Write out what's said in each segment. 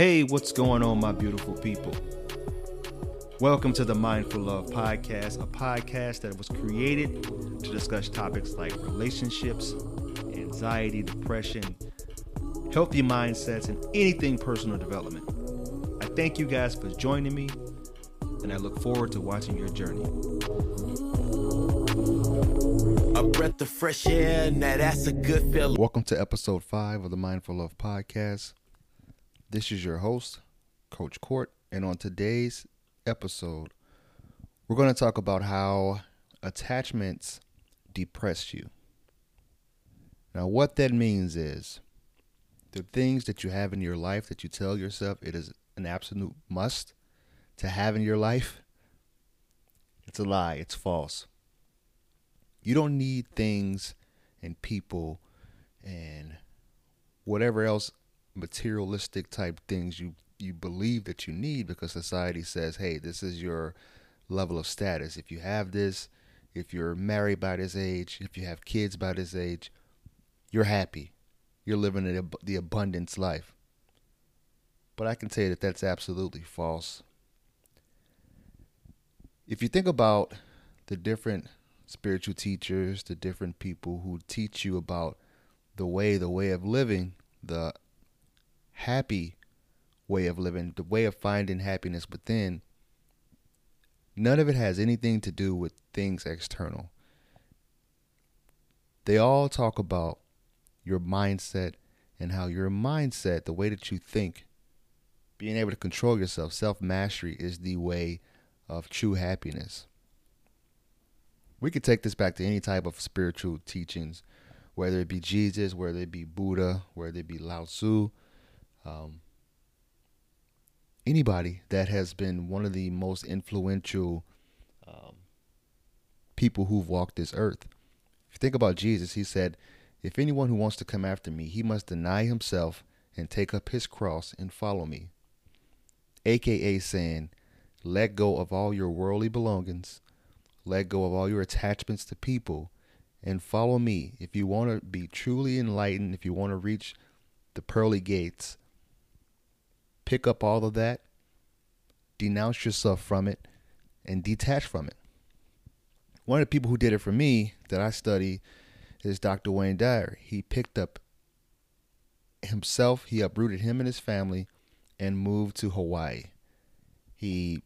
Hey, what's going on, my beautiful people? Welcome to the Mindful Love Podcast, a podcast that was created to discuss topics like relationships, anxiety, depression, healthy mindsets, and anything personal development. I thank you guys for joining me, and I look forward to watching your journey. A breath of fresh air, now that's a good feeling. Welcome to episode five of the Mindful Love Podcast. This is your host, Coach Court, and on today's episode, we're going to talk about how attachments depress you. Now, what that means is the things that you have in your life that you tell yourself it is an absolute must to have in your life, it's a lie, it's false. You don't need things and people and whatever else materialistic type things you you believe that you need because society says, "Hey, this is your level of status. If you have this, if you're married by this age, if you have kids by this age, you're happy. You're living the, the abundance life." But I can tell you that that's absolutely false. If you think about the different spiritual teachers, the different people who teach you about the way, the way of living, the happy way of living, the way of finding happiness within, none of it has anything to do with things external. They all talk about your mindset and how your mindset, the way that you think, being able to control yourself, self mastery is the way of true happiness we could take this back to any type of spiritual teachings, whether it be Jesus, whether it be Buddha, whether it be Lao Tzu, um, anybody that has been one of the most influential um, people who've walked this earth. If you think about Jesus, he said, If anyone who wants to come after me, he must deny himself and take up his cross and follow me. AKA saying, Let go of all your worldly belongings let go of all your attachments to people and follow me. If you want to be truly enlightened, if you want to reach the pearly gates, pick up all of that, denounce yourself from it, and detach from it. One of the people who did it for me that I study is Dr. Wayne Dyer. He picked up himself, he uprooted him and his family, and moved to Hawaii. He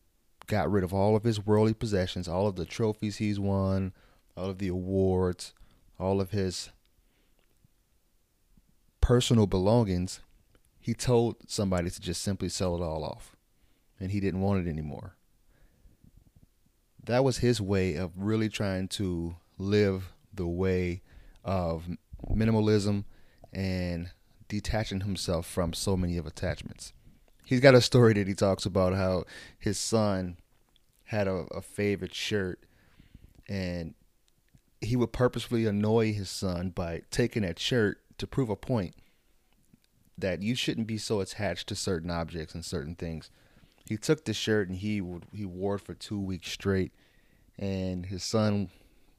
got rid of all of his worldly possessions, all of the trophies he's won, all of the awards, all of his personal belongings. He told somebody to just simply sell it all off, and he didn't want it anymore. That was his way of really trying to live the way of minimalism and detaching himself from so many of attachments. He's got a story that he talks about how his son had a, a favorite shirt and he would purposefully annoy his son by taking that shirt to prove a point that you shouldn't be so attached to certain objects and certain things. He took the shirt and he he wore it for two weeks straight, and his son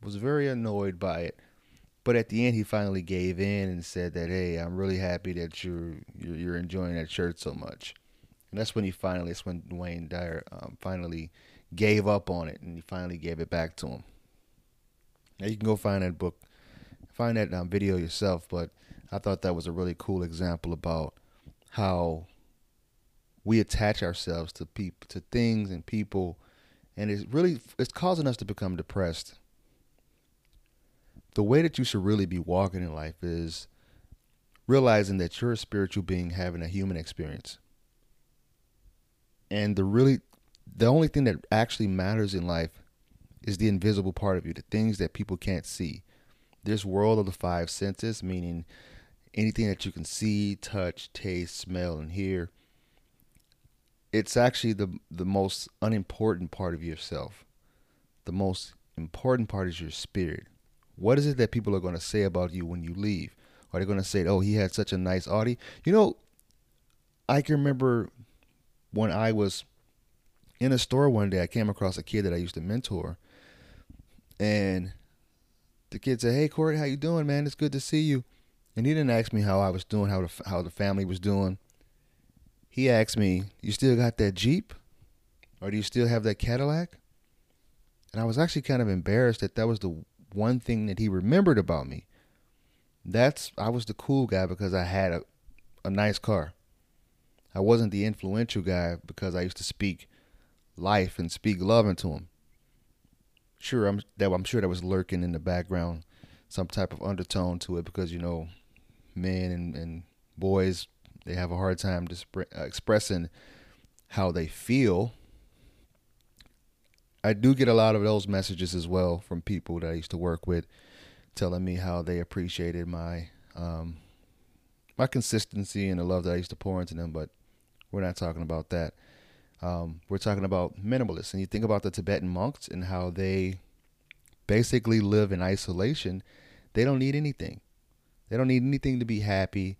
was very annoyed by it. But at the end, he finally gave in and said that, "Hey, I'm really happy that you're you're, enjoying that shirt so much." And that's when he finally, that's when Wayne Dyer um, finally gave up on it and he finally gave it back to him. Now you can go find that book, find that um, video yourself. But I thought that was a really cool example about how we attach ourselves to people, to things and people, and it's really it's causing us to become depressed. The way that you should really be walking in life is realizing that you're a spiritual being having a human experience and the really the only thing that actually matters in life is the invisible part of you, the things that people can't see. This world of the five senses, meaning anything that you can see, touch, taste, smell, and hear, it's actually the the most unimportant part of yourself. The most important part is your spirit. What is it that people are going to say about you when you leave? Are they going to say, "Oh, he had such a nice Audi"? You know, I can remember when I was in a store one day, I came across a kid that I used to mentor, and the kid said, "Hey, Corey, how you doing, man? It's good to see you." And he didn't ask me how I was doing, how the how the family was doing. he asked me, "You still got that Jeep, or do you still have that Cadillac?" And I was actually kind of embarrassed that that was the one thing that he remembered about me. That's I was the cool guy because I had a, a nice car. I wasn't the influential guy because I used to speak life and speak love into him. Sure, I'm that I'm sure that was lurking in the background, some type of undertone to it because you know, men and, and boys they have a hard time uh, expressing how they feel. I do get a lot of those messages as well from people that I used to work with, telling me how they appreciated my um, my consistency and the love that I used to pour into them. But we're not talking about that. Um, we're talking about minimalists, and you think about the Tibetan monks and how they basically live in isolation. They don't need anything. They don't need anything to be happy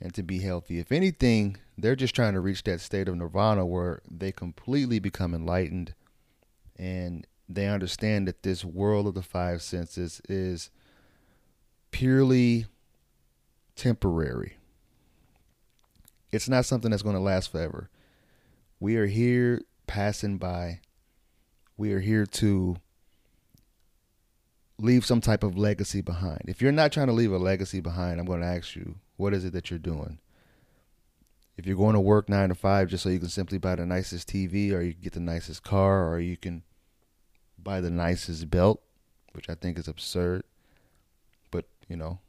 and to be healthy. If anything, they're just trying to reach that state of nirvana where they completely become enlightened and they understand that this world of the five senses is purely temporary. It's not something that's going to last forever. We are here passing by. We are here to leave some type of legacy behind. If you're not trying to leave a legacy behind, I'm going to ask you, what is it that you're doing? If you're going to work nine to five just so you can simply buy the nicest TV or you get the nicest car or you can buy the nicest belt, which I think is absurd. But, you know,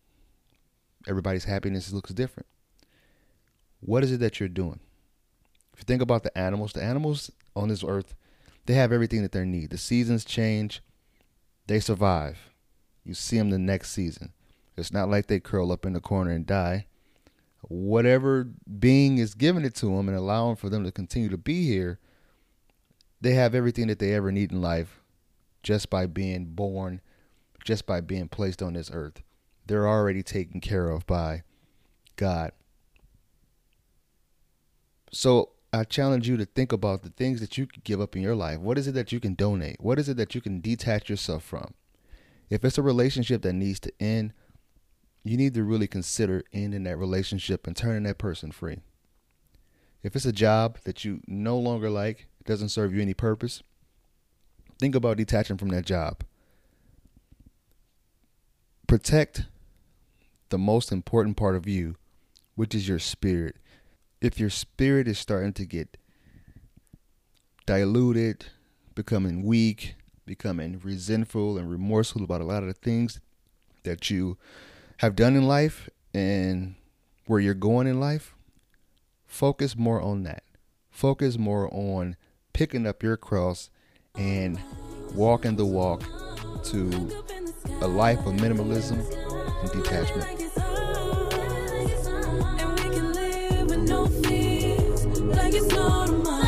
everybody's happiness looks different. What is it that you're doing? If you think about the animals, the animals on this earth, they have everything that they need. The seasons change, they survive. You see them the next season. It's not like they curl up in the corner and die. Whatever being is giving it to them and allowing for them to continue to be here, they have everything that they ever need in life just by being born, just by being placed on this earth. They're already taken care of by God. So I challenge you to think about the things that you can give up in your life. What is it that you can donate? What is it that you can detach yourself from? If it's a relationship that needs to end, you need to really consider ending that relationship and turning that person free. If it's a job that you no longer like, doesn't serve you any purpose, think about detaching from that job. Protect the most important part of you, which is your spirit. If your spirit is starting to get diluted, becoming weak, becoming resentful and remorseful about a lot of the things that you have done in life and where you're going in life, focus more on that. Focus more on picking up your cross and walking the walk to a life of minimalism and detachment. don't feel like it's not mine.